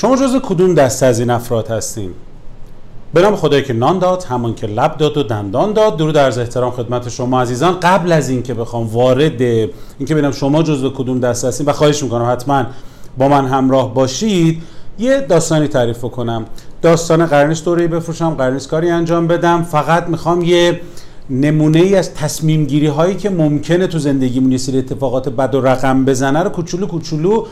شما جز کدوم دسته از این افراد هستین؟ به نام خدایی که نان داد همان که لب داد و دندان داد. درود در احترام خدمت شما عزیزان. قبل از اینکه بخوام وارد اینکه ببینم شما جزو کدوم دسته هستین و خواهش می‌کنم حتما با من همراه باشید یه داستانی تعریف کنم. داستان قرنش دوره بفروشم قرنش کاری انجام بدم. فقط می‌خوام یه نمونه ای از تصمیم گیری هایی که ممکنه تو زندگیمون یه سری اتفاقات بد و رقم بزنه رو کوچولو کوچولو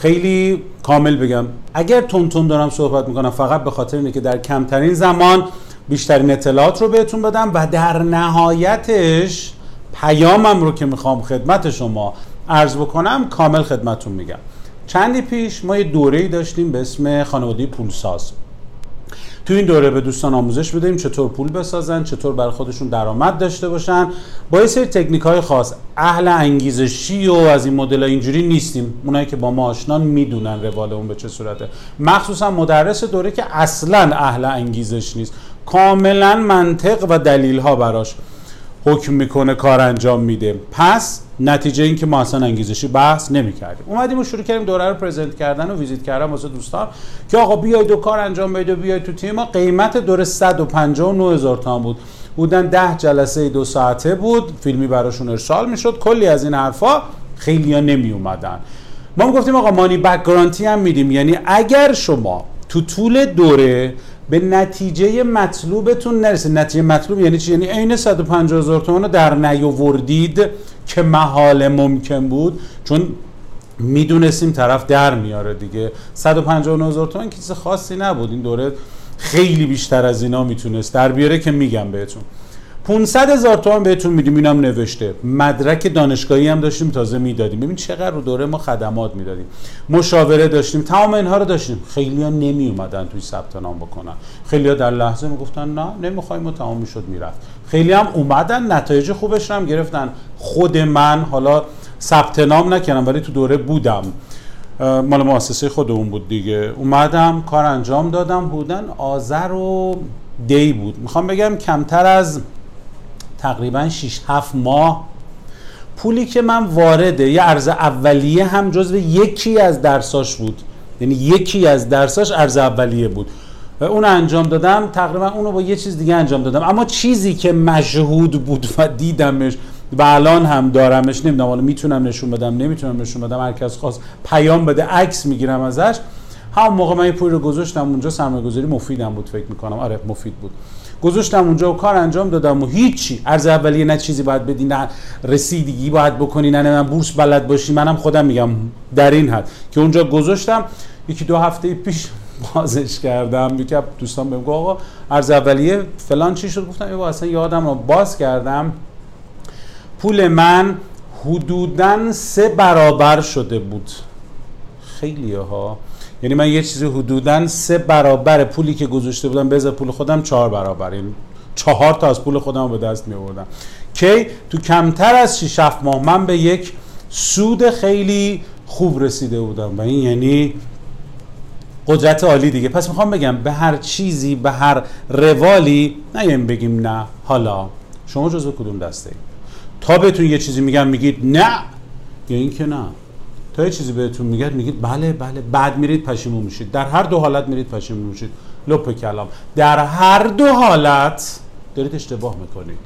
خیلی کامل بگم. اگر تون تون دارم صحبت می‌کنم فقط به خاطر اینه که در کمترین زمان بیشترین اطلاعات رو بهتون بدم و در نهایتش پیامم رو که می‌خوام خدمت شما عرض بکنم کامل خدمتون میگم. چندی پیش ما یه دوره داشتیم به اسم خانواده پولساز. تو این دوره به دوستان آموزش بدهیم چطور پول بسازن چطور برای خودشون درآمد داشته باشن. با یه سری تکنیک های خاص اهل انگیزشی و از این مدل اینجوری نیستیم. اونایی که با ما آشنان می‌دونن روال اون به چه صورته. مخصوصا مدرس دوره که اصلا اهل انگیزش نیست. کاملا منطق و دلیل ها براش حکم می‌کنه کار انجام میده. پس نتیجه این که ما اصلا انگیزشی بحث نمی‌کردیم. اومدیم و شروع کردیم دوره رو پرزنت کردن و ویزیت کردن واسه دوستان که آقا بیاید دو کار انجام بدید و بیاید تو تیم ما. قیمت دوره 159 هزار تومان بود. بودن ده جلسه دو ساعته بود. فیلمی براشون ارسال می‌شد. کلی از این حرفا خیلی ها نمی اومدن ما گفتیم آقا مانی بک گارانتی هم میدیم. یعنی اگر شما تو طول دوره به نتیجه مطلوبتون نرسید نتیجه مطلوب یعنی چی؟ یعنی عین 150 هزار تومان رو در نیاوردید که محال ممکن بود. چون می‌دونستیم طرف در میاره دیگه. 150 هزار تومان چیز خاصی نبود. این دوره خیلی بیشتر از اینا می‌تونست. در بیاره که میگم بهتون. 500 هزار تومان بهتون میدیم. اینم نوشته. مدرک دانشگاهی هم داشتیم تازه می‌دادیم. ببین چقدر رو دوره ما خدمات می‌دادیم. مشاوره داشتیم. تمام اینها رو داشتیم. خیلی ها نمی اومدن توی ثبت نام بکنن. خیلی ها در لحظه می‌گفتن نه نمی‌خوایم و تمام می‌شد می‌رفت. خیلی هم اومدن. نتایج خوبش هم گرفتن. خود من حالا ثبت نام نکردم ولی تو دوره بودم. مال مؤسسه خودمون بود دیگه. اومدم کار انجام دادم. بودن آذر و دی بود. می‌خوام بگم کمتر از تقریبا 6 7 ماه. پولی که من وارده یه ارز اولیه هم جزو یکی از درساش بود. یعنی یکی از درساش ارز اولیه بود. اون انجام دادم تقریبا اونو با یه چیز دیگه انجام دادم. اما چیزی که مشهود بود و دیدمش و الان هم دارمش نمی‌دونم حالا می‌تونم نشون بدم نمی‌تونم نشون بدم هر کس خواست پیام بده عکس می‌گیرم ازش. هم موقع من این پول رو گذاشتم اونجا سرمایه گذاری مفیدم بود فکر می‌کنم. آره مفید بود. گذاشتم اونجا و کار انجام دادم و هیچی. ارز اولیه نه چیزی باید بدی نه رسیدگی باید بکنی نه من بورس بلد باشی. منم خودم میگم در این حد که اونجا گذاشتم. یکی دو هفته پیش بازش کردم. یکی دوستان بهم گفت آقا ارز اولیه فلان چی شد؟ گفتم ایوا اصلا یادم رو باز کردم. پول من حدودا سه برابر شده بود. خیلی ها یعنی من یه چیزی حدودا سه برابر پولی که گذاشته بودم به پول خودم چهار برابر. این چهار تا از پول خودم به دست می آوردم که تو کمتر از 6 7 ماه من به یک سود خیلی خوب رسیده بودم. و این یعنی قدرت عالی دیگه. پس می‌خوام بگم به هر چیزی به هر روالی نه بگیم نه. حالا شما جزو کدوم دسته تا بهتون یه چیزی میگم میگید نه. یا این که نه. تا یه چیزی بهتون میگه میگید بله بله. بعد میرید پشیمون میشید. در هر دو حالت میرید پشیمون میشید. لپ کلام. در هر دو حالت دارید اشتباه می‌کنید.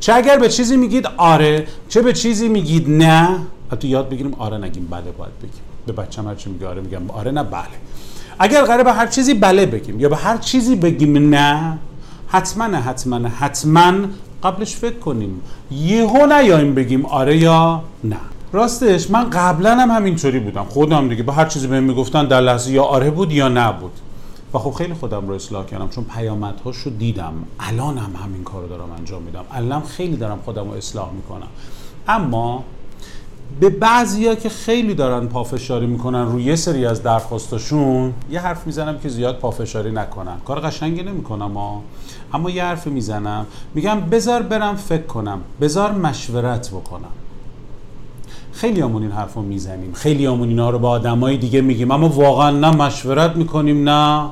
چه اگر به چیزی میگید آره چه به چیزی میگید نه حتی یاد بگیریم آره نگیم بله باید بگیم. به بچه‌م هر چی میگه آره میگم آره نه بله. اگر قراره به هر چیزی بله بگیم یا به هر چیزی بگیم نه حتما حتما حتما قبلش فکر کنیم. یهو نیایم بگیم آره یا نه. راستش من قبلا هم همینطوری بودم. خودم دیگه به هر چیزی بهم می‌گفتن در لحظه یا آره بود یا نبود. و خب خیلی خودم رو اصلاح کردم چون پیامدهاش رو دیدم. الان هم همین کار رو دارم انجام میدم. الان خیلی دارم خودم رو اصلاح می‌کنم. اما به بعضیا که خیلی دارن پافشاری می‌کنن روی یه سری از درخواستاشون یه حرف می‌زنم که زیاد پافشاری نکنن. کار قشنگی نمی‌کنم ها. اما یه حرف می‌زنم. میگم بذار برم فکر کنم. بذار مشورت بکنم. خیلی همون این حرف رو می‌زنیم. خیلی همون اینا رو با آدمای دیگه میگیم. اما واقعا نه مشورت می‌کنیم نه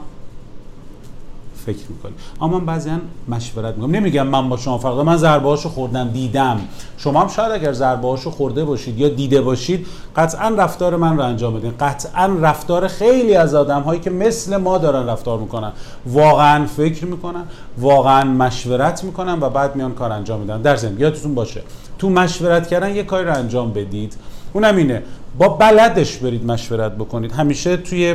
فکر می‌کنی اما من بعضی مشورت می‌کنم. نمیگم من با شما فرق من ضربه هاشو خوردم دیدم. شما هم شاید اگر ضربه هاشو خورده باشید یا دیده باشید قطعا رفتار من رو انجام بدین. قطعا رفتار خیلی از آدم هایی که مثل ما دارن رفتار می‌کنن واقعا فکر می‌کنن واقعا مشورت می‌کنن و بعد میان کار انجام میدن. در ضمن یادتون باشه تو مشورت کردن یه کاری رو انجام بدید. اونم اینه. با بلدش برید مشورت بکنید. همیشه توی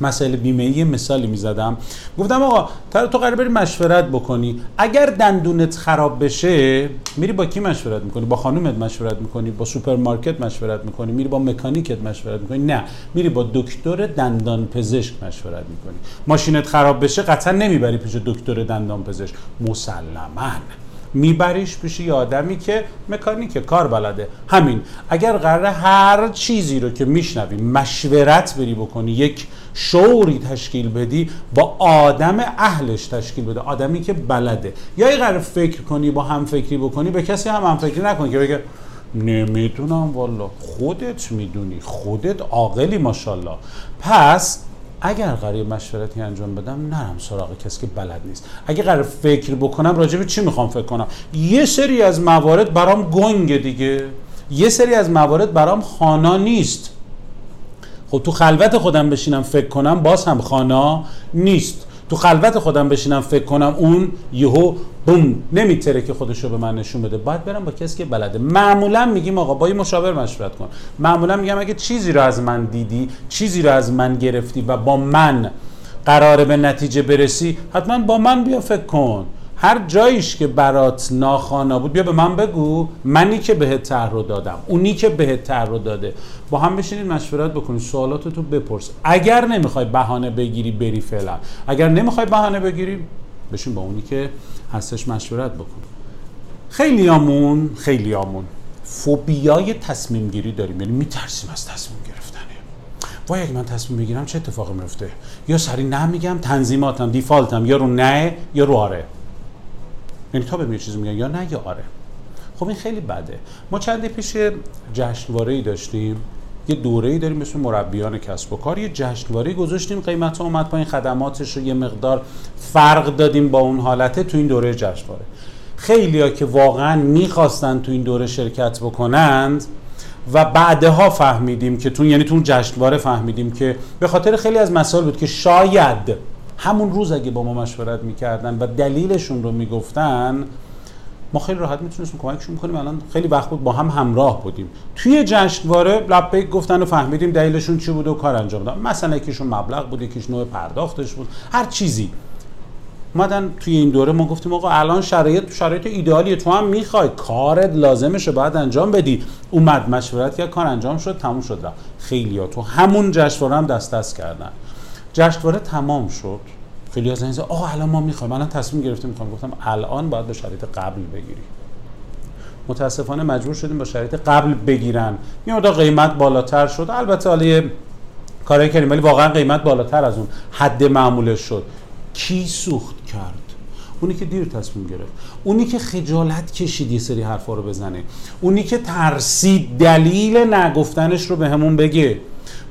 مسائل بیمه ای مثالی می‌زدم. گفتم آقا تو قرار بری مشورت بکنی. اگر دندونت خراب بشه میری با کی مشورت می‌کنی؟ با خانومت مشورت می‌کنی؟ با سوپرمارکت مشورت می‌کنی؟ میری با مکانیکت مشورت می‌کنی؟ نه. میری با دکتر دندان پزشک مشورت می‌کنی. ماشینت خراب بشه قطعا نمی‌بری پیش دکتر دندان پزشک. مسلما. میبریش پیش یه آدمی که مکانیک کار بلده. همین اگر قرار هر چیزی رو که میشنوی مشورت بری بکنی یک شعوری تشکیل بدی با آدم اهلش تشکیل بده آدمی که بلده. یا قرار فکر کنی با هم فکری بکنی به کسی هم هم فکری نکنی که بگه نمی‌دونم والا. خودت می‌دونی خودت عاقلی ماشاءالله. پس اگر قرار مشورتی انجام بدم نرم سراغ کسی که بلد نیست. اگر قرار فکر بکنم راجع به چی می‌خوام فکر کنم؟ یه سری از موارد برام گنگه دیگه. یه سری از موارد برام خانا نیست. خب تو خلوت خودم بشینم فکر کنم باز هم خانا نیست. تو خلوت خودم بشینم فکر کنم اون یهو بوم نمیتره که خودش رو به من نشون بده. باید برم با کسی که بلده. معمولا میگیم آقا با این مشاور مشورت کن. معمولا میگم اگه چیزی رو از من دیدی چیزی رو از من گرفتی و با من قراره به نتیجه برسی حتما با من بیا فکر کن. هر جاییش که برات ناخوانا بود بیا به من بگو. منی که بهت تر رو دادم. اونی که بهت تر رو داده. با هم بشینید مشورت بکنید سوالاتتو بپرس. اگر نمی‌خوای بهانه بگیری بری فعلا. اگر نمی‌خوای بهانه بگیری بشین با اونی که هستش مشورت بکن. خیلی آمون خیلی آمون فوبیای تصمیم گیری داریم. یعنی میترسیم از تصمیم گرفتنه. وای اگه من تصمیم بگیرم چه اتفاقی میفته یا سری نه میگم تنظیماتم دیفالتم یا رو نه یا رو آره. یعنی تا به چیزی میگن یا نه یا آره. خب این خیلی بده. ما چندی پیش جشنواره ای داشتیم. یه دوره ای داریم مثل مربیان کسب و کار. یه جشنواره گذاشتیم قیمت ها اومد پایین خدماتش رو یه مقدار فرق دادیم با اون حالته تو این دوره جشنواره. خیلی که واقعا می‌خواستن تو این دوره شرکت بکنند و بعدها فهمیدیم که تو یعنی تو جشنواره فهمیدیم که به خاطر خیلی از مسائل بود که شاید همون روز اگه با ما مشورت می‌کردن و دلیلشون رو می‌گفتن ما خیلی راحت می‌تونستیم کمکشون کنیم. الان خیلی وقت بود با هم همراه بودیم. توی جشنواره لبیک گفتن و فهمیدیم دلیلشون چی بود و کار انجام دادن. مثلا یکیشون مبلغ بود یکیش نوع پرداختش بود. هر چیزی. اومدن توی این دوره ما گفتیم آقا الان شرایط شرایط ایدئالیه. تو هم می‌خوای. کارت لازمشه بعد انجام بدی. اومد مشورت کرد کار انجام شد تموم شد خیلی ها تو همون جشنواره هم دست دست کردن. جشنواره تمام شد. خیلی از اینجا آقا الان ما می‌خوایم. الان تصمیم گرفتیم می‌خوام. گفتم الان باید به شرایط قبل بگیری. متاسفانه مجبور شدیم با شرایط قبل بگیرن. یه قیمت بالاتر شد. البته حالا کارای کردیم ولی واقعا قیمت بالاتر از اون حد معمولش شد. کی سوخت کرد؟ اونی که دیر تصمیم گرفت. اونی که خجالت کشید یه سری حرفا رو بزنه. اونی که ترسید دلیل نگفتنش رو به همون بگه.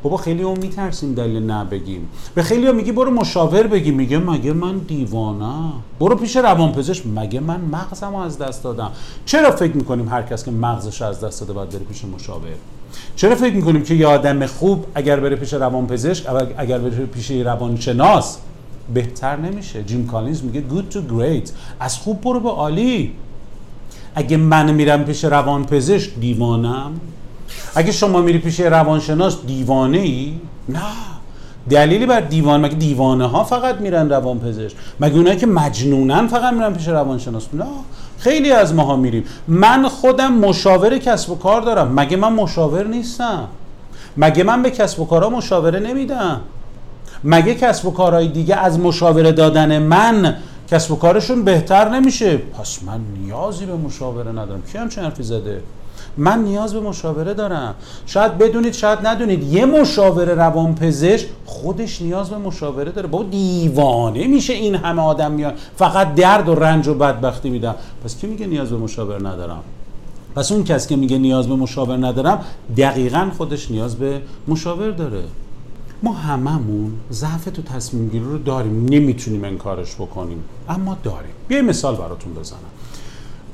بابا خیلی هم میترسیم دلیل نه بگیم به خیلی هم میگی برو مشاور بگی. میگه مگه من دیوانه برو پیش روانپزشک. مگه من مغزم از دست دادم؟ چرا فکر می‌کنیم هر کس که مغزش از دست داده باید بره پیش مشاور؟ چرا فکر می‌کنیم که یه آدم خوب اگر بره پیش روانپزشک اگر بره پیش روانشناس بهتر نمیشه؟ جیم کالینز میگه good to great. از خوب برو به عالی. اگه من میرم پیش روانپزشک دیوانم. اگه شما میری پیش روانشناس دیوانه ای نه. دلیلی بر دیوان مگه دیوانه ها فقط میرن روان پزشک مگه اونایی که مجنونن فقط میرن پیش روانشناس؟ نه. خیلی از ماها میریم. من خودم مشاور کسب و کار دارم. مگه من مشاور نیستم؟ مگه من به کسب و کارها مشاوره نمیدم؟ مگه کسب و کارهای دیگه از مشاوره دادن من کسب و کارشون بهتر نمیشه؟ پس من نیازی به مشاوره ندارم. کی همچین حرفی زده؟ من نیاز به مشاوره دارم. شاید بدونید شاید ندونید. یه مشاوره روانپزشک خودش نیاز به مشاوره داره. با دیوانه میشه این همه آدم میان. فقط درد و رنج و بدبختی میدم پس کی میگه نیاز به مشاوره ندارم؟ پس اون کس که میگه نیاز به مشاور ندارم دقیقا خودش نیاز به مشاور داره. ما هممون ضعف تو تصمیم گیری رو داریم. نمی‌تونیم انکارش بکنیم. اما داریم. یه مثال براتون بزنم.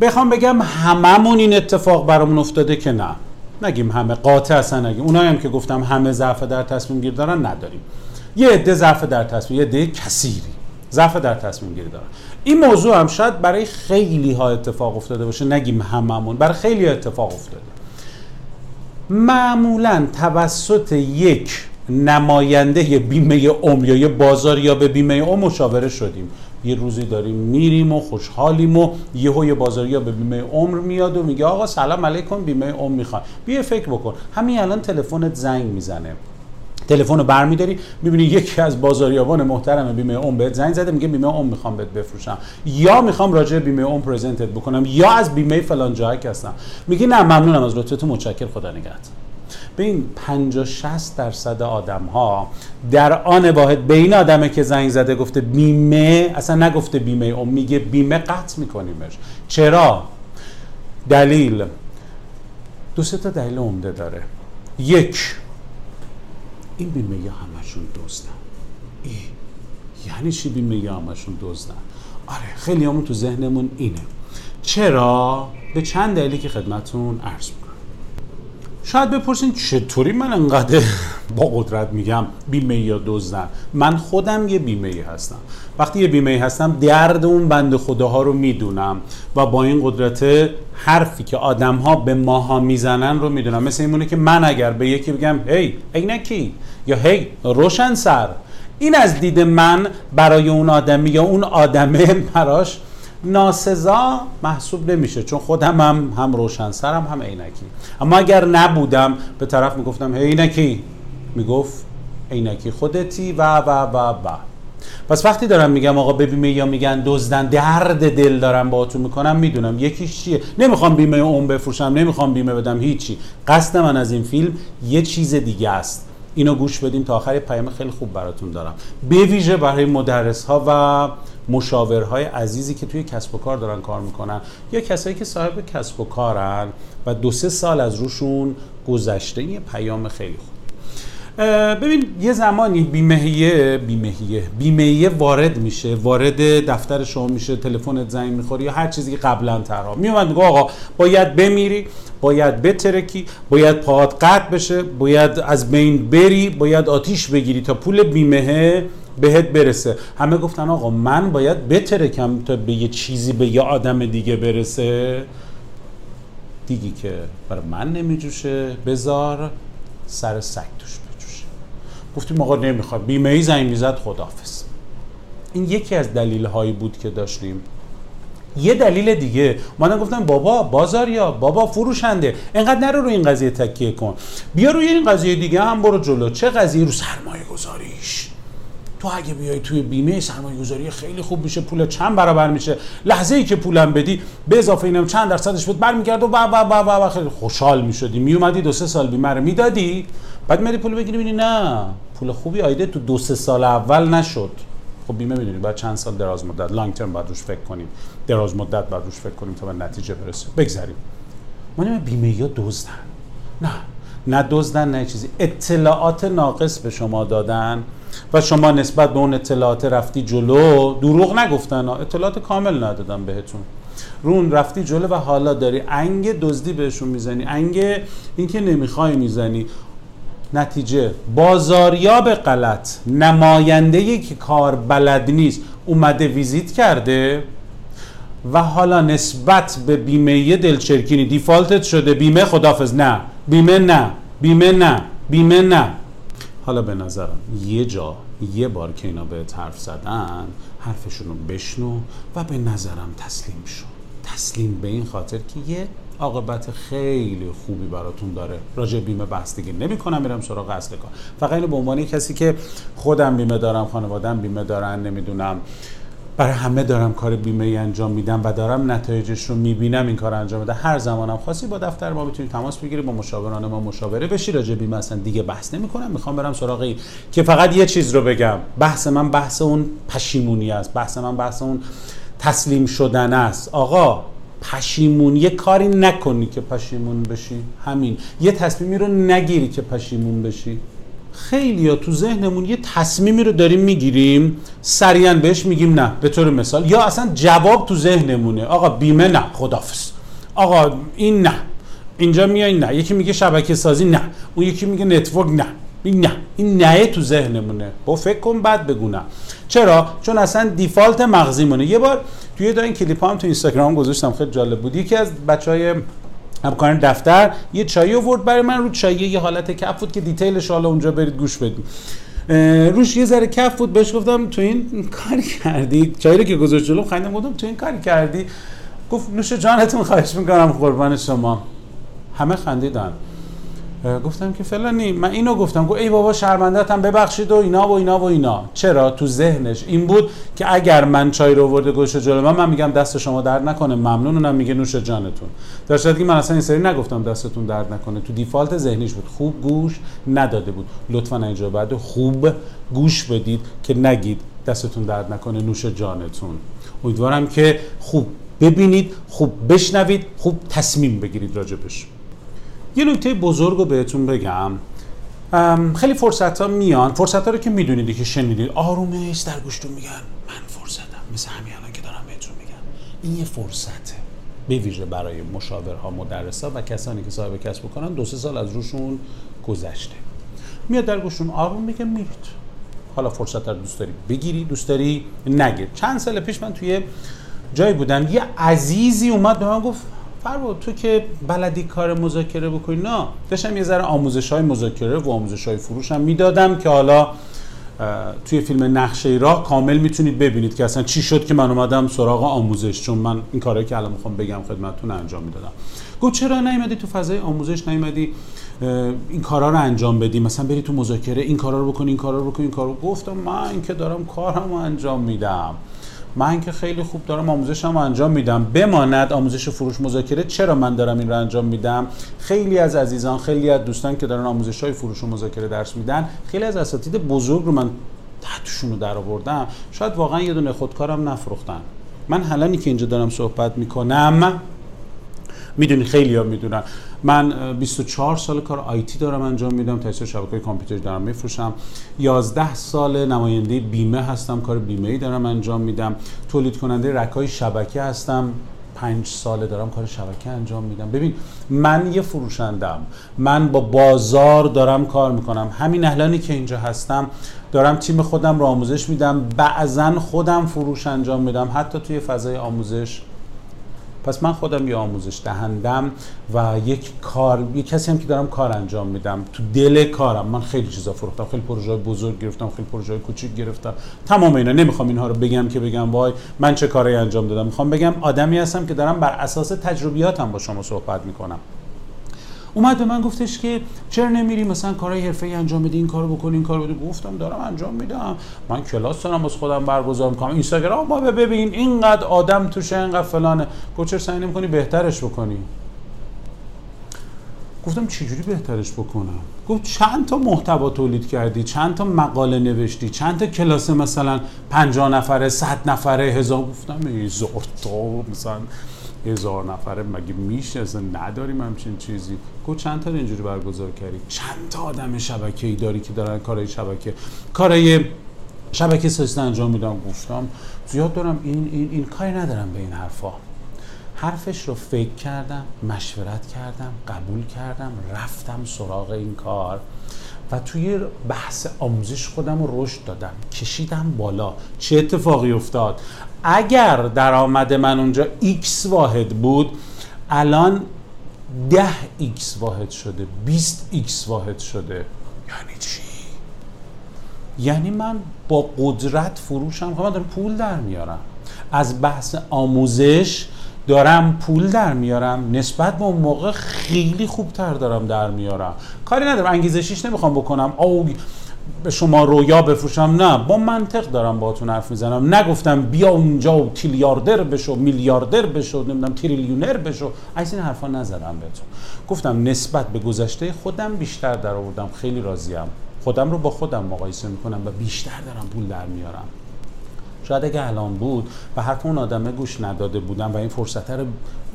بخوام بگم هممون این اتفاق برامون افتاده که نه. نگیم همه قاطع اصلا نگیم. اونایی هم که گفتم همه ضعف در تصمیم گیری دارن نداریم. یه عده ضعف در تصمیم یه عده کثیری ضعف در تصمیم گیری دارن. این موضوع هم شاید برای خیلی ها اتفاق افتاده باشه نگیم هممون. برای خیلی اتفاق افتاده. معمولا توسط یک نماینده بیمه عمر یا بازار یا به بیمه عمر مشاوره شدیم. یه روزی داریم میریم و خوشحالیم و یهو یه بازاری یا به بیمه عمر میاد و میگه آقا سلام علیکم بیمه عمر می‌خوام بیا فکر بکن. همین الان تلفنت زنگ می‌زنه. تلفن رو برمیداری می‌بینی یکی از بازاریابان محترم بیمه عمر بهت زنگ زده میگه بیمه عمر می‌خوام بهت بفروشم. یا می‌خوام راجع بیمه عمر پرزنتت بکنم یا از بیمه فلان جایی هستم. میگی نه ممنونم از لطفتون متشکر خدا نگهدار. به این 50 60 درصد آدم ها در آن واحد به این آدمه که زنگ زده گفته بیمه اصلا نگفته بیمه اون میگه بیمه قطع میکنیمش. چرا؟ دلیل. دو سه تا دلیل عمده داره. یک این بیمه یا همشون دزدن. ای یعنی چی بیمه یا همشون دزدن؟ آره خیلی همون تو ذهنمون اینه. چرا؟ به چند دلیلی که خدمتون عرض شاید بپرسین چطوری من انقدر با قدرت میگم بیمه یا دزدن من خودم یه بیمه هستم. وقتی یه بیمه هستم درد اون بند خداها رو می‌دونم و با این قدرت حرفی که آدم ها به ماها می‌زنن رو می‌دونم. مثل اینمونه که من اگر به یکی بگم هی عینکی یا هی روشن سر. این از دید من برای اون آدمی یا اون آدمه براش ناسزا محسوب نمیشه چون خودم هم هم روشنسرم هم عینکی. اما اگر نبودم به طرف می‌گفتم هی عینکی؟ می‌گفت عینکی خودتی و و و و. پس وقتی دارم میگم آقا به بیمه یا میگن دزدن درد دل دارم باهاتون می‌کنم می‌دونم یکیش چیه. نمی‌خوام بیمه اون بفروشم نمی‌خوام بیمه بدم هیچی. قصد من از این فیلم یه چیز دیگه است. اینو گوش بدیم تا آخر پیام خیلی خوب براتون دارم. به ویژه برای مدرس ها و مشاورهای عزیزی که توی کسب و کار دارن کار می‌کنن. یا کسایی که صاحب کسب و کارن و دو سه سال از روشون گذشته. یه پیام خیلی خوب. ببین یه زمانی بیمهیه بیمهیه بیمهیه وارد میشه. وارد دفتر شما میشه تلفنت زنگ می‌خوری یا هر چیزی که قبلا ترها میومد میگه آقا باید بمیری باید بترکی باید پاهات قطع بشه باید از بین بری باید آتیش بگیری تا پول بیمهه بهت برسه. همه گفتن آقا من باید بترکم تا به یه چیزی به یه آدم دیگه برسه. دیگی که برای من نمیجوشه. بذار سر سگ توش بجوشه. گفتیم آقا نمی‌خواد. بیمه ای زنگ می‌زد خدافز این یکی از دلیل هایی بود که داشتیم. یه دلیل دیگه. من گفتم بابا بازاریا بابا فروشنده. انقدر نرو رو این قضیه تکیه کن. بیا روی این قضیه دیگه هم برو جلو. چه قضیه؟ رو سرمایه گذاریش تو اگه بیای توی بیمه سرمایه گذاری خیلی خوب میشه پول چند برابر میشه؟ لحظه ای که پولم بدی به اضافه اینم چند درصدش بهت برمیگرد و و و و و خیلی خوشحال می‌شدی. میومدی دو سه سال بیمه رو می‌دادی بعد میری پول بگیری ببینی نه. پول خوبی آیده تو دو سه سال اول نشد. خب بیمه می‌دونی بعد چند سال دراز مدت لانگ ترم بعد روش فکر کنیم. دراز مدت بعد روش فکر کنیم تا به نتیجه برسه بگذریم. ما بیمه یا دزدن. نه. نه دزدن نه چیزی. اطلاعات ناقص به شما دادن. و شما نسبت به اون اطلاعات رفتی جلو دروغ نگفتن. اطلاعات کامل ندادن بهتون. رون رفتی جلو و حالا داری انگ دزدی بهشون می‌زنی. انگ اینکه نمی‌خوای می‌زنی. نتیجه بازاریاب غلط. نماینده که کار بلد نیست. اومده ویزیت کرده و حالا نسبت به بیمه دلچرکینی. دیفالتت شده. بیمه خدافز نه. بیمه نه. بیمه نه. بیمه نه. حالا به نظرم یه جا یه بار که اینا به حرف زدن حرفشون رو بشنو و به نظرم تسلیم شو. تسلیم به این خاطر که یه عاقبت خیلی خوبی براتون داره. راجع بیمه بحث دیگه نمی کنم میرم سراغ اصل کار. فقط اینو به عنوان کسی که خودم بیمه دارم خانوادم بیمه دارن نمی‌دونم برای همه دارم کار بیمه ای انجام میدم و دارم نتایجش رو می‌بینم این کار انجام بده هر زمانم خاصی با دفتر ما می‌تونید تماس بگیرید با مشاوران ما مشاوره بشی. راجع بیمه اصلا دیگه بحث نمی‌کنم. می‌خوام برم سراغ این که فقط یه چیز رو بگم. بحث من بحث اون پشیمونی است. بحث من بحث اون تسلیم شدن است. آقا پشیمون یه کاری نکنی که پشیمون بشی. همین. یه تصمیمی رو نگیری که پشیمون بشی. خیلی ها تو ذهنمون یه تصمیمی رو داریم می‌گیریم سریعا بهش میگیم نه. به طور مثال یا اصلا جواب تو ذهنمونه. آقا بیمه نه خدافز آقا این نه. اینجا میای نه. یکی میگه شبکه سازی نه. اون یکی میگه network نه. نه. این نه تو ذهنمونه. با فکر کن بعد بگو نه. چرا؟ چون اصلا default مغزیمونه. یه بار توی دا این کلیپ هم تو اینستاگرام گذاشتم. خیلی جالب بود. یکی از بچهای همکاران دفتر یه چایی آورد برای من رو چایی یه حالت کف بود که detail ش حالا اونجا برید گوش بدید. روش یه ذره کف بود بهش گفتم تو این کاری کردی؟ چایی رو که گذاشت جلو خندم گفتم تو این کاری کردی؟ گفت نوش جانتون خواهش می‌کنم قربان شما. همه خندیدن. گفتم که فلانی من اینو گفتم گفت ای بابا شرمندتم ببخشید و اینا و اینا و اینا. چرا؟ تو ذهنش. این بود که اگر من چای رو ورده گوش جلو من من میگم دست شما درد نکنه. ممنون اونم میگه نوش جانتون. در صورتی که من اصلا این سری نگفتم دستتون درد نکنه. تو دیفالت ذهنیش بود. خوب گوش نداده بود. لطفا اینجا بعد خوب گوش بدید که نگید دستتون درد نکنه نوش جانتون. امیدوارم که خوب ببینید خوب بشنوید خوب تصمیم بگیرید راجبش. یه نکته بزرگ رو بهتون بگم. خیلی فرصت ها میان. فرصت ها رو که می‌دونید که شنیدید. آرومش در گوشتون میگن. من فرصتم. مثل همین الان که دارم بهتون میگم. این یه فرصته. به ویژه برای مشاورها مدرسا و کسانی که صاحب کسب بکنن دو سه سال از روشون گذشته. میاد در گوشتون آروم میگه میرید. حالا فرصت رو دوست داری بگیری دوست داری نگیر. چند سال پیش من توی جایی بودم. یه عزیزی اومد به من گفت فرو تو که بلدی کار مذاکره بکنی؟ نه. داشتم یه ذره آموزش های مذاکره و آموزش های فروش هم می‌دادم که حالا توی فیلم نقشه راه کامل می‌تونید ببینید که اصلا چی شد که من اومدم سراغ آموزش. چون من این کارهایی که الان می‌خوام بگم خدمتتون انجام می‌دادم. گفت چرا نیومدی تو فضای آموزش؟ نیومدی این کارا رو انجام بدی؟ مثلا بری تو مذاکره این کارا رو بکنی این کارا رو بکنی این کارو گفتم من که دارم کارم رو انجام میدم. من که خیلی خوب دارم آموزشم انجام میدم. بماند آموزش فروش مذاکره چرا من دارم این رو انجام میدم؟ خیلی از عزیزان خیلی از دوستان که دارن آموزش های فروش و مذاکره درس میدن خیلی از اساتید بزرگ رو من تحتشون رو در آوردم شاید واقعا یه دونه خودکارم نفروختن. من حالانی که اینجا دارم صحبت می‌کنم. می‌دونی خیلی ها می‌دونن. من 24 سال کار آیتی دارم انجام میدم تاسیس شبکه کامپیوتر دارم میفروشم. 11 سال نماینده بیمه هستم کار بیمه ای دارم انجام میدم. تولید کننده رکای شبکه هستم. پنج ساله دارم کار شبکه انجام میدم. ببین من یه فروشندم من با بازار دارم کار می‌کنم. همین الانی که اینجا هستم دارم تیم خودم رو آموزش میدم. بعضا خودم فروش انجام میدم. حتی توی فضای آموزش پس من خودم یه آموزش دهندم و یک کار یک کسی هم که دارم کار انجام میدم. تو دل کارم. من خیلی چیزا فروختم. خیلی پروژه بزرگ گرفتم. خیلی پروژه کوچیک گرفتم. تمام اینا. نمی‌خوام اینها رو بگم که بگم وای من چه کاری انجام دادم. می‌خوام بگم آدمی هستم که دارم بر اساس تجربیاتم با شما صحبت می‌کنم. اومد به من گفتش که چرا نمیری؟ مثلا کارهای حرفه‌ای انجام بدی این کارو بکنی این کارو بده. گفتم دارم انجام میدم. من کلاس دارم از خودم برگزار می‌کنم. اینستاگرام ما ببین اینقدر آدم توشه اینقدر فلانه. چرا سعی نمی‌کنی بهترش بکنی؟ گفتم چجوری بهترش بکنم؟ گفت چند تا محتوا تولید کردی؟ چند تا مقاله نوشتی؟ چند تا کلاس مثلا 50 نفره 100 نفره هزار گفتم تا مثلا هزار نفره مگه میشه؟ اصلا نداریم همچین چیزی. گفت چند تا اینجوری برگزار کردی؟ چند تا آدم شبکه ای داری که دارن کارهای شبکه کارهای شبکه سازی انجام میدم گفتم زیاد دارم. این این این کاری ندارم به این حرفا. حرفش رو فکر کردم مشورت کردم قبول کردم رفتم سراغ این کار. و توی بحث آموزش خودم رو رشد دادم. کشیدم بالا. چه اتفاقی افتاد؟ اگر درآمد من اونجا x واحد بود الان 10 x واحد شده 20 x واحد شده. یعنی چی؟ یعنی من با قدرت فروشم. خب من دارم پول در میارم. از بحث آموزش دارم پول در میارم نسبت به اون موقع خیلی خوبتر دارم در میارم. کاری ندارم انگیزشیش نمی‌خوام بکنم. او به شما رویا بفروشم. نه با منطق دارم باهاتون حرف می‌زنم. نگفتم بیا اونجا و تیلیاردر بشو میلیاردر بشو نمی‌دونم تریلیونر بشو. از این حرفا نزدم بهتون. گفتم نسبت به گذشته خودم بیشتر در آوردم خیلی راضیم. خودم رو با خودم مقایسه می‌کنم و بیشتر دارم پول در میارم. شاید اگه الان بود و حرف اون آدمه گوش نداده بودم و این فرصت رو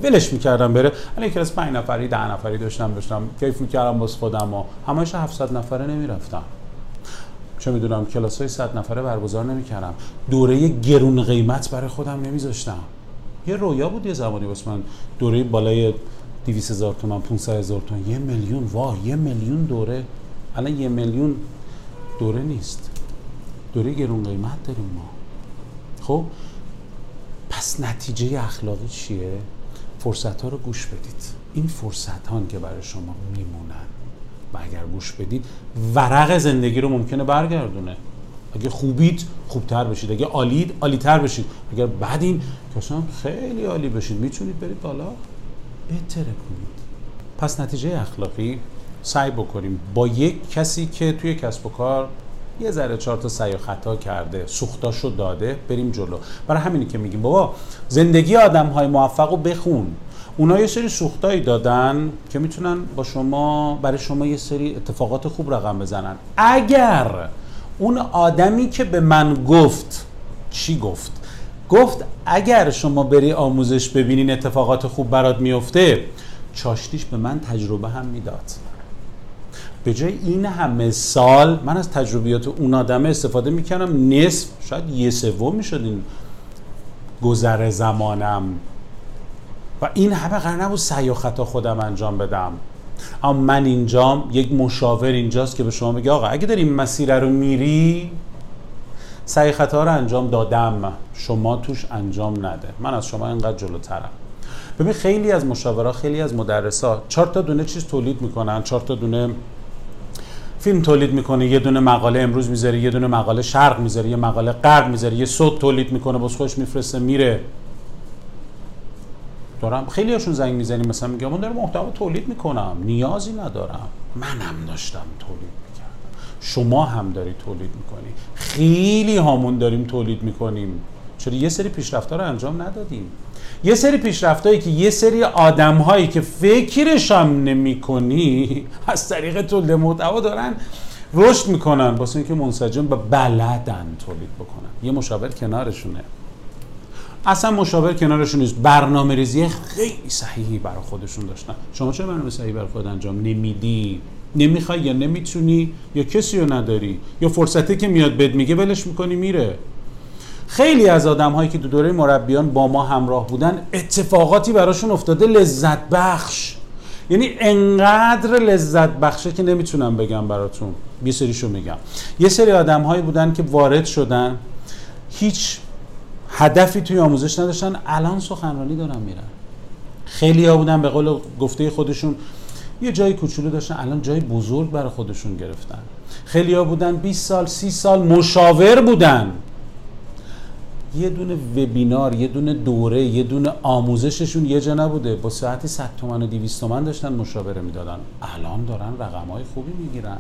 ولش می‌کردم بره الان که از 5 نفری ده نفری داشتم داشتم کیف می‌کردم باز خودم و همش 700 نفره نمی‌رفتم چه می‌دونم کلاس های صد نفره برگزار نمی‌کردم. دوره گرون قیمت برای خودم نمیذاشتم. یه رویا بود یه زمانی واسه من. دوره بالای 200 هزار تومن 500 هزار تومن یه میلیون واه یه میلیون دوره. الان یه میلیون دوره نیست. دوره گرون قیمت داریم ما. خب پس نتیجه اخلاقی چیه؟ فرصت ها رو گوش بدید. این فرصت ها که برای شما میمونن. و اگر گوش بدید ورق زندگی رو ممکنه برگردونه. اگه خوبید خوبتر بشید. اگه عالید عالیتر بشید. اگر بدین که خیلی عالی بشید می‌تونید برید بالا؟ بهتره کنید. پس نتیجه اخلاقی سعی بکنیم. با یک کسی که توی کسب و کار یه ذره چهار تا سعی خطا کرده سوختاشو داده بریم جلو. برای همینی که میگیم بابا زندگی آدم های موفق رو بخون. اونا یه سری سوختایی دادن که می‌تونن با شما برای شما یه سری اتفاقات خوب رقم بزنن. اگر اون آدمی که به من گفت چی گفت؟ گفت اگر شما بری آموزش ببینین اتفاقات خوب برات میفته چاشتیش به من تجربه هم می‌داد. به جای این همه سال من از تجربیات اون آدمه استفاده می‌کنم نصف شاید یه سوم می‌شد این گذر زمانم. و این همه قرار نبود سعی و خطا خودم انجام بدم. اما من اینجام یک مشاور اینجاست که به شما میگه آقا اگه داری مسیر رو میری سعی خطا رو انجام دادم. شما توش انجام نده. من از شما اینقدر جلوترم. ببین خیلی از مشاورا خیلی از مدرسا چهار تا دونه چیز تولید می‌کنن چهار تا دونه فیلم تولید می‌کنه یه دونه مقاله امروز می‌ذاره یه دونه مقاله شرق می‌ذاره یه مقاله غرب می‌ذاره یه صوت تولید می‌کنه باز خوش میفرسته میره. دارم خیلی هاشون زنگ می‌زنیم مثلا میگم من دارم محتوا تولید می‌کنم نیازی ندارم. منم داشتم تولید می‌کردم. شما هم داری تولید می‌کنی. خیلی هامون داریم تولید می‌کنیم. چرا یه سری پیشرفت رو انجام ندادیم. یه سری پیشرفتایی که یه سری آدم هایی که فکرش هم نمی کنی از طریق تولید محتوا دارن رشد می‌کنن. واسه اینکه منسجم به بلدن تولید بکنن. یه مشاور کنارشونه. اصلا مشاور کنارشون نیست. برنامه ریزی خیلی صحیحی برای خودشون داشتن. شما چه برنامه صحیحی برای خود انجام نمیدی؟ نمی‌خوای یا نمی‌تونی؟ یا کسی رو نداری؟ یا فرصتی که میاد بد میگه ولش می‌کنی میره. خیلی از آدم هایی که دو دوره مربیان با ما همراه بودن اتفاقاتی براشون افتاده لذت بخش یعنی انقدر لذت بخشه که نمی‌تونم بگم براتون. یه سریشو میگم. یه سری آدم هایی بودن که وارد شدن هیچ هدفی توی آموزش نداشتن الان سخنرانی دارن میرن. خیلی ها بودن به قول گفته خودشون یه جای کوچولو داشتن الان جای بزرگ برای خودشون گرفتن. خیلی ها بودن 20 سال 30 سال مشاور بودن. یه دونه وبینار یه دونه دوره یه دونه آموزششون یه جا نبوده. با ساعتی 100 تومن و 200 تومن داشتن مشاوره می‌دادن. الان دارن رقم های خوبی می‌گیرن.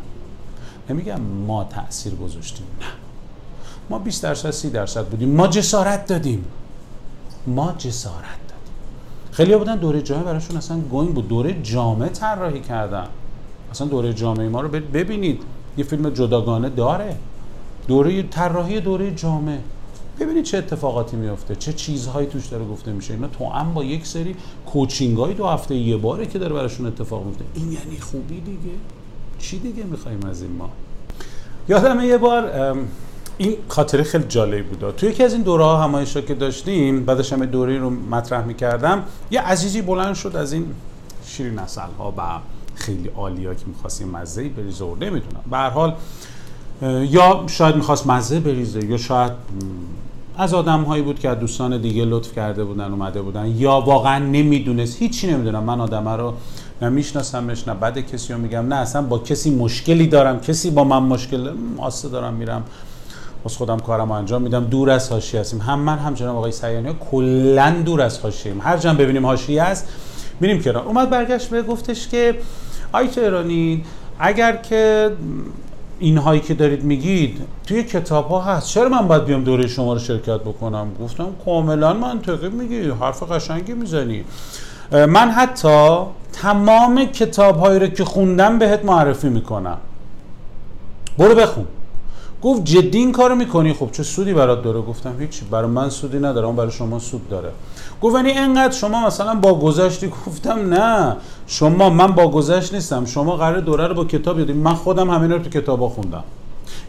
نمیگم ما تاثیر گذاشتیم. نه. ما 20 درصد 30 درصد بودیم. ما جسارت دادیم. ما جسارت دادیم. خیلی بودن دوره جامعه براشون اصلا گوین بود. دوره جامعه طراحی کردن. اصلا دوره جامعه ما رو ببینید. یه فیلم جداگانه داره. دوره طراحی دوره جامعه ببینید چه اتفاقاتی میفته چه چیزهایی توش داره گفته میشه. اینا تو هم با یک سری کوچینگ های دو هفته یه باره که داره براشون اتفاق میفته. این یعنی خوبی دیگه؟ چی دیگه می‌خوایم از این ما؟ یادمه یه بار این خاطره خیلی جالب بود. توی یکی از این دوره ها همایش که داشتیم بعدش هم دوره رو مطرح می‌کردم یه عزیزی بلند شد از این شیرین نسل ها و خیلی عالیا که می‌خواستیم مزه بریزه و نمی‌دونم. به حال یا شاید می‌خواست مزه بریزه یا شاید از آدم هایی بود که از دوستان دیگه لطف کرده بودن اومده بودن. یا واقعا نمی‌دونست. هیچی نمی‌دونم. من آدم رو نه میشناسمش نه بعد کسی رو میگم نه اصلا با کسی مشکلی دارم. کسی با من مشکل آسته دارم میرم. از خودم کارم انجام میدم. دور از حاشیه هستیم. هم من هم جناب آقای سیانی کلا دور از حاشیه هر جا ببینیم حاشیه است میریم کنار. اومد برگشت به گفتش که آی ایرانی اگر که این هایی که دارید میگید توی کتاب ها هست. چرا من باید بیام دوره شما رو شرکت بکنم؟ گفتم کاملا منطقی میگی. حرف قشنگی می‌زنی. من حتی تمام کتاب هایی رو که خوندم بهت معرفی می‌کنم. برو بخون. گفت جدی این کارو می‌کنی؟ خب چه سودی برات داره؟ گفتم هیچی برای من سودی نداره اون برای شما سود داره. گفت یعنی انقدر شما مثلا با گذشتی؟ گفتم نه شما من با گذشت نیستم. شما قرار دوره رو با کتاب یادیم من خودم همین رو تو کتابا خوندم.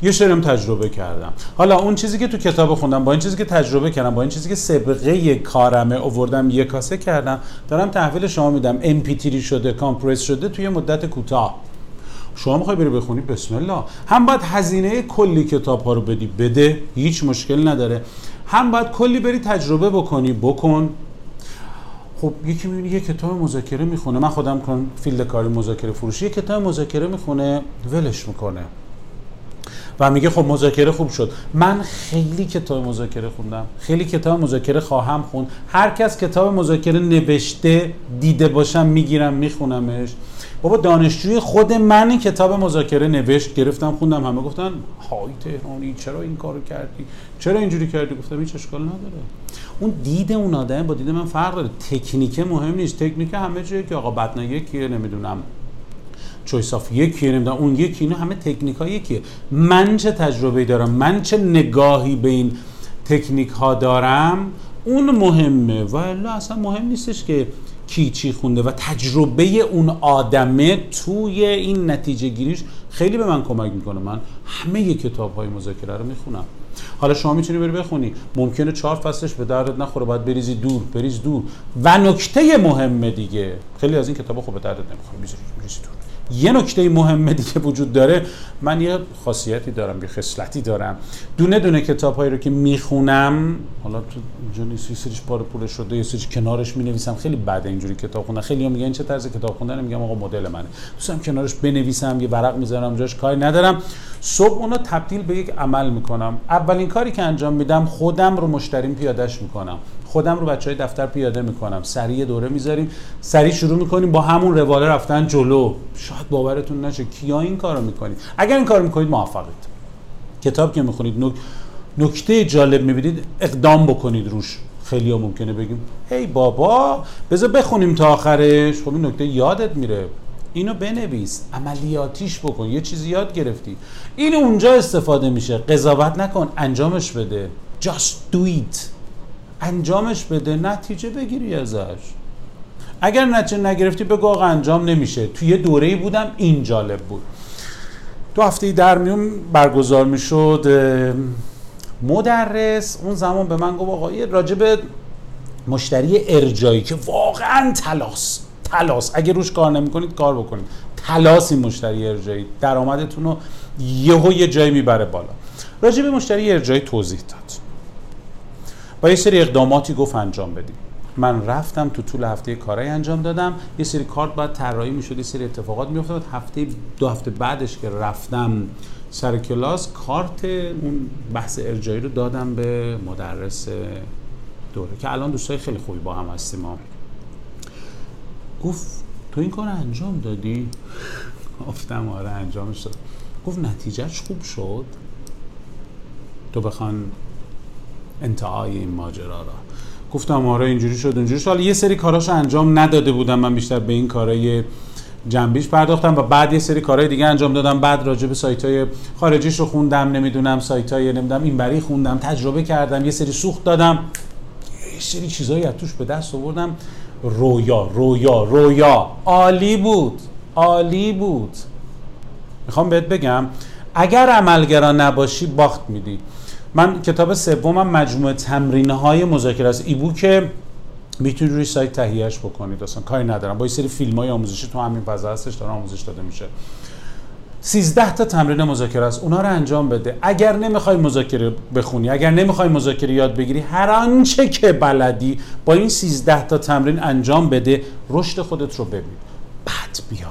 یه شرم تجربه کردم. حالا اون چیزی که تو کتاب خوندم با این چیزی که تجربه کردم با این چیزی که سابقه کارمه آوردم یه کاسه کردم دارم تحویل شما میدم. ام شده compress شده توی مدت کوتاه. شما می‌خوای بری بخونی؟ بسم الله. هم باید هزینه کلی کتاب ها رو بدی بده. هیچ مشکل نداره. هم باید کلی بری تجربه بکنی بکن. خب یکی می‌بینی یه کتاب مذاکره می‌خونه. من خودم که field کاری مذاکره فروشه یه کتاب مذاکره می‌خونه ولش می‌کنه. و میگه خب مذاکره خوب شد. من خیلی کتاب مذاکره خوندم. خیلی کتاب مذاکره خواهم خوند. هر کس کتاب مذاکره نوشته دیده باشم می‌گیرم میخونمش. بابا دانشجوی خود من کتاب مذاکره نوشت گرفتم خوندم همه گفتن های تهرانی چرا این کارو کردی؟ چرا اینجوری کردی؟ گفتم هیچ اشکال نداره. اون دید اون آدم با دید من فرق داره. تکنیک مهم نیست. تکنیک همه جایی که آقا بدنا یکیه نمی‌دونم چویس آف یکیه نمی‌دونم اون یکی اینا همه تکنیک ها یکیه. من چه تجربه دارم؟ من چه نگاهی به این تکنیک ها دارم؟ اون مهمه. و اصلا مهم نیستش که کی چی خونده و تجربه اون آدمه توی این نتیجه گیریش خیلی به من کمک می‌کنه. من همه کتاب های مذاکره رو می‌خونم. حالا شما می‌تونی بری بخونی. ممکنه چهار فصلش به دردت نخوره. باید بریزی دور بریز دور. و نکته مهمه دیگه. خیلی از این کتابا خوب به دردت نمی‌خوره. بریزی دور یه نکته مهمه دیگه وجود داره. من یه خاصیتی دارم یه خصلتی دارم. دونه دونه کتاب هایی رو که می‌خونم حالا تو یه سریش پاره پوله شده یه سریش کنارش می‌نویسم. خیلی بعد اینجوری کتاب خوندن. خیلی هم میگن چه طرز کتاب خوندن؟ میگم آقا مدل منه. دوستم کنارش بنویسم یه ورق می‌ذارم جاش کاری ندارم. صبح اونو تبدیل به یک عمل می‌کنم. اولین کاری که انجام میدم خودم رو مشتریم پیادش می‌کنم. خودم رو بچه های دفتر پیاده می‌کنم. سریع دوره می‌ذاریم. سریع شروع می‌کنیم با همون رواله رفتن جلو. شاید باورتون نشه. کیا این کارو می‌کنید؟ اگر این کار می‌کنید موفقید. کتاب که می‌خونید نک... نکته جالب می‌بینید اقدام بکنید روش. خیلی ها ممکنه بگیم هی بابا بذار بخونیم تا آخرش. خب این نکته یادت میره. اینو بنویس. عملیاتیش بکن. یه چیزی یاد گرفتی. این اونجا استفاده میشه. قضاوت نکن. انجامش بده. Just do it. انجامش بده نتیجه بگیری ازش. اگر نتیجه نگرفتی بگو آقا انجام نمیشه. توی یه دوره بودم این جالب بود. دو هفته در میون برگزار می‌شد مدرس. اون زمان به من گفت آقا یه راجب مشتری ارجایی که واقعا تلاس تلاس. اگه روش کار نمی‌کنید کار بکنید. تلاس این مشتری ارجایی. درآمدتون رو یهو یه جایی می‌بره بالا. راجب مشتری ارجایی توضیح داد. با یه سری اقداماتی گفت انجام بدیم. من رفتم تو طول هفته کارای انجام دادم. یه سری کارت باید طراحی می‌شد یه سری اتفاقات میافتاد. هفته دو هفته بعدش که رفتم سر کلاس کارت اون بحث ارجایی رو دادم به مدرس دوره که الان دوستای خیلی خوبی با هم هستیم ما. گفت تو این کار انجام دادی؟ گفتم آره انجامش شد گفت نتیجهش خوب شد؟ تو بخوان انتهای این ماجرا را. گفتم آره اینجوری شد اینجوری شد. یه سری کاراشو انجام نداده بودم من بیشتر به این کارای جنبیش پرداختم و بعد یه سری کارهای دیگه انجام دادم. بعد راجع به سایت های خارجیش رو خوندم نمی‌دونم سایت های نمی‌دونم این بری خوندم تجربه کردم یه سری سوخت دادم. یه سری چیزایی از توش به دست آوردم. رویا رویا رویا. عالی بود عالی بود. می‌خوام بهت بگم اگر عملگرا نباشی باخت میدی. من کتاب سومم مجموعه تمرینه های مذاکره است. که می‌تونید روی سایت تهیهش بکنید. اصلا کاری ندارم. با یه سری فیلم های آموزشی تو همین فضا هستش داره آموزش داده میشه. 13 تا تمرین مذاکره است. اونا رو انجام بده. اگر نمی‌خوای مذاکره بخونی اگر نمی‌خوای مذاکره یاد بگیری هر آنچه که بلدی با این 13 تا تمرین انجام بده. رشد خودت رو ببین. بعد بیا.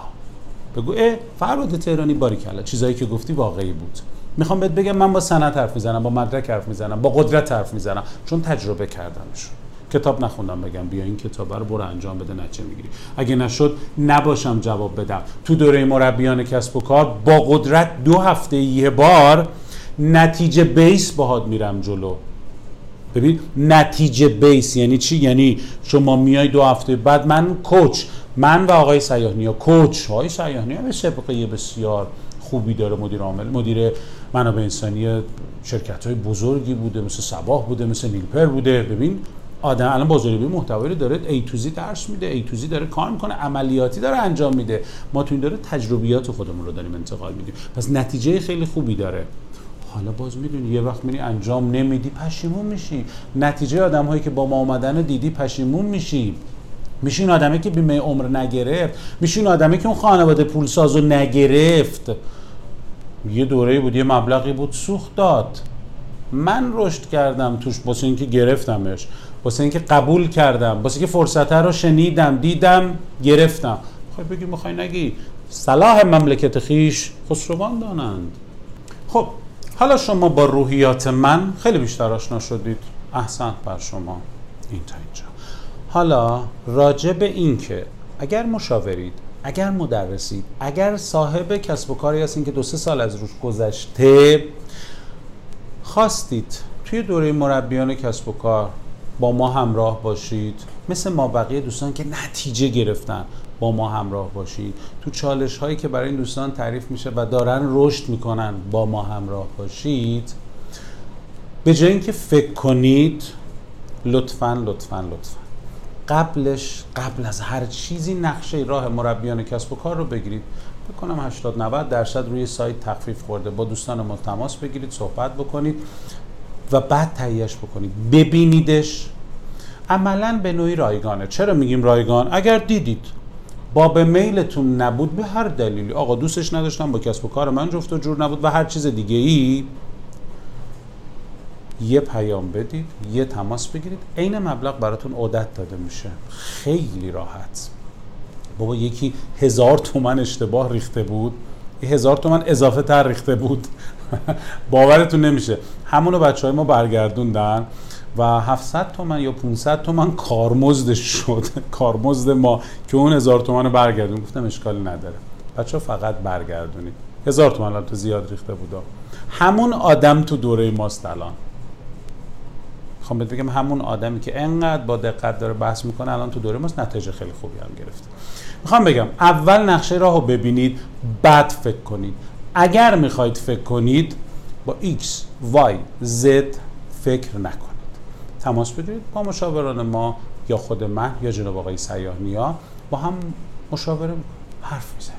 بگو اه فراد تهرانی باری کلا چیزایی که گفتی واقعی بود. می‌خوام بهت بگم من با سند حرف می‌زنم با مدرک حرف می‌زنم با قدرت حرف می‌زنم. چون تجربه کردمشون کتاب نخوندم بگم بیا این کتاب رو برو انجام بده نچه می‌گیری. اگه نشد نباشم جواب بدم. تو دوره مربیان کسب و کار با قدرت دو هفته یه بار نتیجه بیس باهات میرم جلو. ببین نتیجه بیس یعنی چی؟ یعنی شما میای دو هفته بعد من کوچ من و آقای سیاهنی ها کوچ. های سیاهنی ها به سابقه بسیار خوبی داره مدیر عامل مدیر منابع انسانی شرکت های بزرگی بوده مثل سباه بوده مثل نیلپر بوده. ببین آدم الان بازاریابی محتوایی رو داره ای تو زی درس میده ای تو زی داره کار می‌کنه عملیاتی داره انجام میده. ما تو این داره تجربیات خودمون رو داریم انتقال میدیم. پس نتیجه خیلی خوبی داره. حالا باز می‌دونی یه وقت میری انجام نمیدی پشیمون میشی. نتیجه آدم هایی که با ما آمدن دیدی پشیمون میشی. میشه این آدمه که بیمه عمر نگرفت. میشه این آدمه که اون خانواده پولساز رو نگرفت. یه دوره بود یه مبلغی بود سوخت داد. من رشد کردم توش واسه اینکه گرفتمش واسه اینکه قبول کردم واسه اینکه فرصت رو شنیدم دیدم گرفتم. خب بگی می‌خوای نگی. صلاح مملکت خیش خسروان دانند. خب حالا شما با روحیات من خیلی بیشتر آشنا شدید. احسن بر شما. این تا اینجا. حالا راجع به این که اگر مشاورید اگر مدرسید اگر صاحب کسب و کاری هستین که دو سه سال از روش گذشته خواستید توی دوره مربیان کسب و کار با ما همراه باشید. مثل ما بقیه دوستان که نتیجه گرفتن با ما همراه باشید. تو چالش هایی که برای این دوستان تعریف میشه و دارن رشد می‌کنن با ما همراه باشید. به جای اینکه فکر کنید لطفا لطفا لطفا. قبلش قبل از هر چیزی نقشه راه مربیان کسب و کار رو بگیرید. بکنم 80 90 درصد روی سایت تخفیف خورده. با دوستان ما تماس بگیرید صحبت بکنید و بعد تهیهش بکنید. ببینیدش. عملا به نوعی رایگانه. چرا میگیم رایگان؟ اگر دیدید با به میلتون نبود به هر دلیلی. آقا دوستش نداشتم با کسب و کار من جفت و جور نبود و هر چیز دیگه ای یه پیام بدید یه تماس بگیرید. عین مبلغ براتون عدت داده میشه. خیلی راحت. بابا یکی هزار تومن اشتباه ریخته بود. هزار تومن اضافه تر ریخته بود. باورتون نمیشه. همونو بچه های ما برگردوندن و 700 تومن یا 500 تومن کارمزدش شد. کارمزد ما که اون هزار تومن رو برگردون. گفتم اشکالی نداره. بچه فقط برگردونید. هزار تومن تو زیاد ریخته بود. همون آدم تو دوره ماست الان. می‌خوام بهت بگم همون آدمی که انقدر با دقت داره بحث می‌کنه الان تو دوره ماست نتیجه خیلی خوبی هم گرفته. می‌خوام بگم اول نقشه راه رو ببینید بعد فکر کنید. اگر می‌خواید فکر کنید با X, Y, Z فکر نکنید. تماس بگیرید با مشاوران ما یا خود من یا جناب آقای سیاه نیا با هم مشاوره حرف می‌زنیم.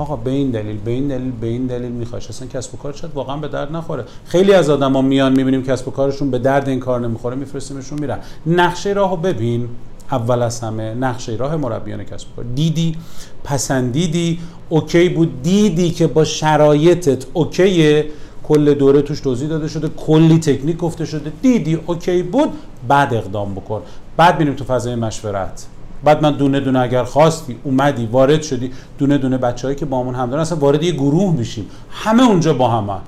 آقا به این دلیل به این دلیل به این دلیل میخواش اصلا کسب و کار شاید واقعا به درد نخوره. خیلی از آدما میان می‌بینیم کسب و کارشون به درد این کار نمی‌خوره میفرستیمشون میرن. نقشه راهو ببین. اول از همه نقشه راه مربیان کسب و کار. دیدی؟ پسندیدی؟ OK بود. دیدی که با شرایطت OK ه؟ کل دوره توش توضیح داده شده. کلی تکنیک گفته شده. دیدی؟ OK بود. بعد اقدام بکن. بعد میریم تو فضای مشورت. بعد من دونه دونه اگر خواستی اومدی وارد شدی دونه دونه بچههایی که با همون هم دارن اصلا وارد یه گروه میشیم. همه اونجا با همه.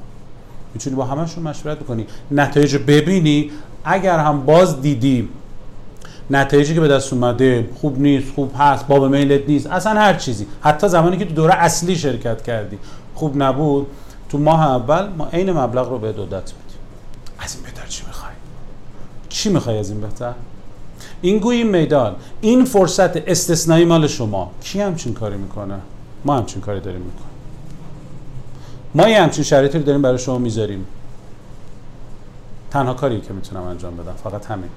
می‌تونی با همشون مشورت بکنی نتایج ببینی. اگر هم باز دیدی نتایجی که به دست اومده خوب نیست خوب هست باب میلت نیست اصلا هر چیزی. حتی زمانی که تو دوره اصلی شرکت کردی. خوب نبود. تو ماه اول ما عین مبلغ رو به دودت میدیم. از این بهتر چی می‌خوای؟ چی می‌خوای از این بهتر؟ این گویی میدان این فرصت استثنایی مال شما. کی همچین کاری می‌کنه؟ ما همچین کاری داریم می‌کنیم. ما یه همچین شرایطی رو داریم برای شما می‌ذاریم. تنها کاری که می‌تونم انجام بدم فقط همین.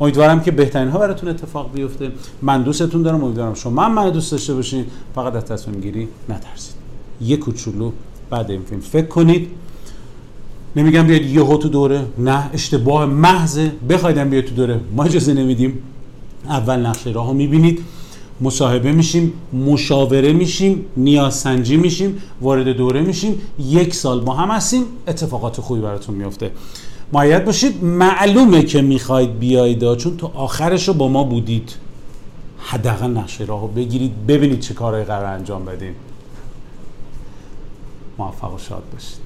امیدوارم که بهترین ها براتون اتفاق بیفته. من دوستتون دارم امیدوارم شما من دوست داشته باشین. فقط از تصمیم گیری نترسید. یه کوچولو بعد این فیلم. فکر کنید. نمیگم بیاید یهو تو دوره. نه اشتباه محض. بخوایدم بیاید تو دوره. ما اجازه نمیدیم. اول نقشه راهو می‌بینید. مصاحبه میشیم مشاوره میشیم نیازسنجی میشیم وارد دوره میشیم. یک سال با هم هستیم. اتفاقات خوبی براتون میفته مایت باشید. معلومه که می‌خواید بیایید چون تو آخرش رو با ما بودید. حداقل نقشه راهو بگیرید. ببینید چه کارهایی قرار انجام بدین. موفق و شاد باشید.